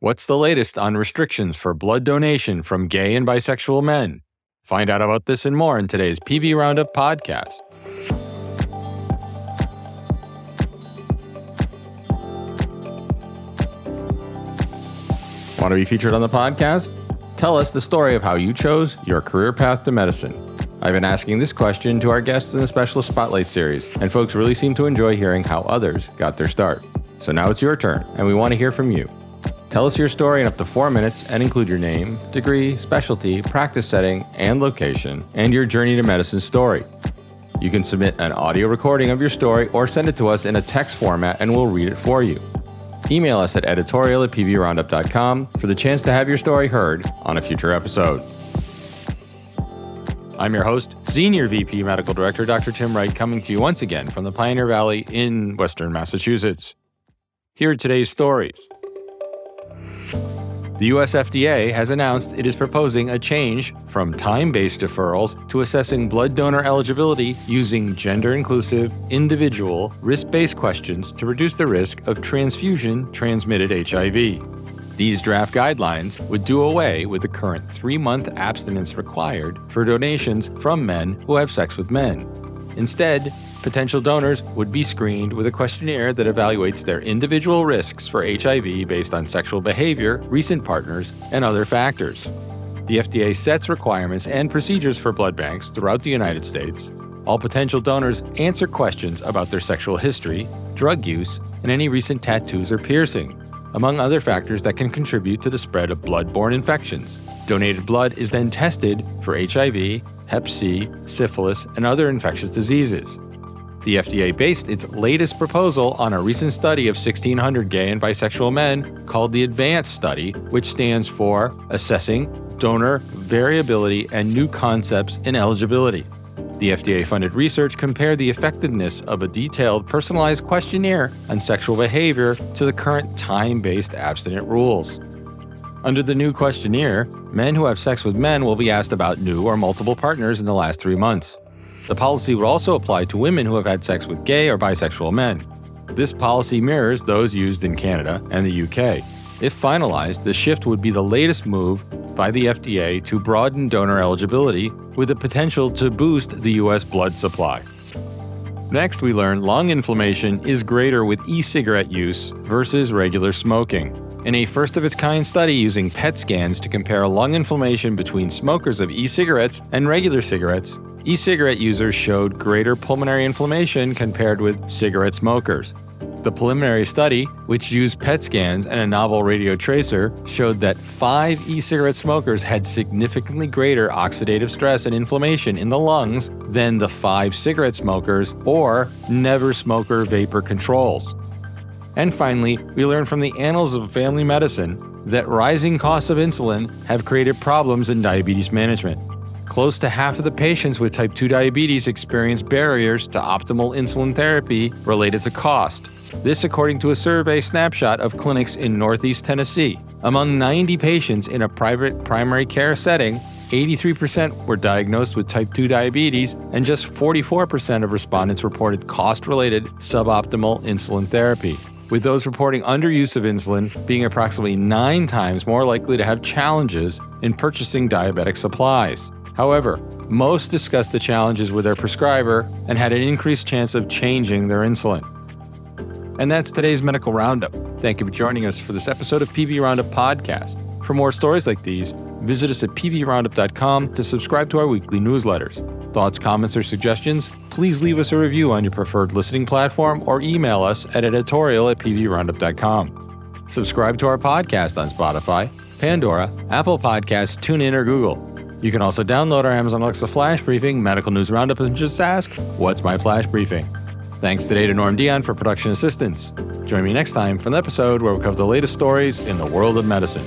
What's the latest on restrictions for blood donation from gay and bisexual men? Find out about this and more in today's PV Roundup podcast. Want to be featured on the podcast? Tell us the story of how you chose your career path to medicine. I've been asking this question to our guests in the Specialist Spotlight series, and folks really seem to enjoy hearing how others got their start. So now it's your turn, and we want to hear from you. Tell us your story in up to four minutes and include your name, degree, specialty, practice setting, and location, and your journey to medicine story. You can submit an audio recording of your story or send it to us in a text format and we'll read it for you. Email us at editorial at pvroundup.com for the chance to have your story heard on a future episode. I'm your host, Senior VP Medical Director Dr. Tim Wright, coming to you once again from the Pioneer Valley in Western Massachusetts. Here are today's stories. The US FDA has announced it is proposing a change from time based deferrals to assessing blood donor eligibility using gender inclusive, individual, risk based questions to reduce the risk of transfusion transmitted HIV. These draft guidelines would do away with the current three month abstinence required for donations from men who have sex with men. Instead, Potential donors would be screened with a questionnaire that evaluates their individual risks for HIV based on sexual behavior, recent partners, and other factors. The FDA sets requirements and procedures for blood banks throughout the United States. All potential donors answer questions about their sexual history, drug use, and any recent tattoos or piercing, among other factors that can contribute to the spread of blood-borne infections. Donated blood is then tested for HIV, Hep C, syphilis, and other infectious diseases. The FDA based its latest proposal on a recent study of 1,600 gay and bisexual men called the ADVANCE Study, which stands for Assessing Donor Variability and New Concepts in Eligibility. The FDA funded research compared the effectiveness of a detailed, personalized questionnaire on sexual behavior to the current time based abstinent rules. Under the new questionnaire, men who have sex with men will be asked about new or multiple partners in the last three months. The policy would also apply to women who have had sex with gay or bisexual men. This policy mirrors those used in Canada and the UK. If finalized, the shift would be the latest move by the FDA to broaden donor eligibility with the potential to boost the U.S. blood supply. Next, we learn lung inflammation is greater with e cigarette use versus regular smoking. In a first of its kind study using PET scans to compare lung inflammation between smokers of e cigarettes and regular cigarettes, E cigarette users showed greater pulmonary inflammation compared with cigarette smokers. The preliminary study, which used PET scans and a novel radio tracer, showed that five e cigarette smokers had significantly greater oxidative stress and inflammation in the lungs than the five cigarette smokers or never smoker vapor controls. And finally, we learn from the Annals of Family Medicine that rising costs of insulin have created problems in diabetes management. Close to half of the patients with type 2 diabetes experience barriers to optimal insulin therapy related to cost. This, according to a survey snapshot of clinics in Northeast Tennessee. Among 90 patients in a private primary care setting, 83% were diagnosed with type 2 diabetes, and just 44% of respondents reported cost related suboptimal insulin therapy, with those reporting underuse of insulin being approximately nine times more likely to have challenges in purchasing diabetic supplies. However, most discussed the challenges with their prescriber and had an increased chance of changing their insulin. And that's today's Medical Roundup. Thank you for joining us for this episode of PV Roundup Podcast. For more stories like these, visit us at pvroundup.com to subscribe to our weekly newsletters. Thoughts, comments, or suggestions? Please leave us a review on your preferred listening platform or email us at editorial at pvroundup.com. Subscribe to our podcast on Spotify, Pandora, Apple Podcasts, TuneIn, or Google. You can also download our Amazon Alexa Flash Briefing, Medical News Roundup, and just ask, What's my Flash Briefing? Thanks today to Norm Dion for production assistance. Join me next time for an episode where we cover the latest stories in the world of medicine.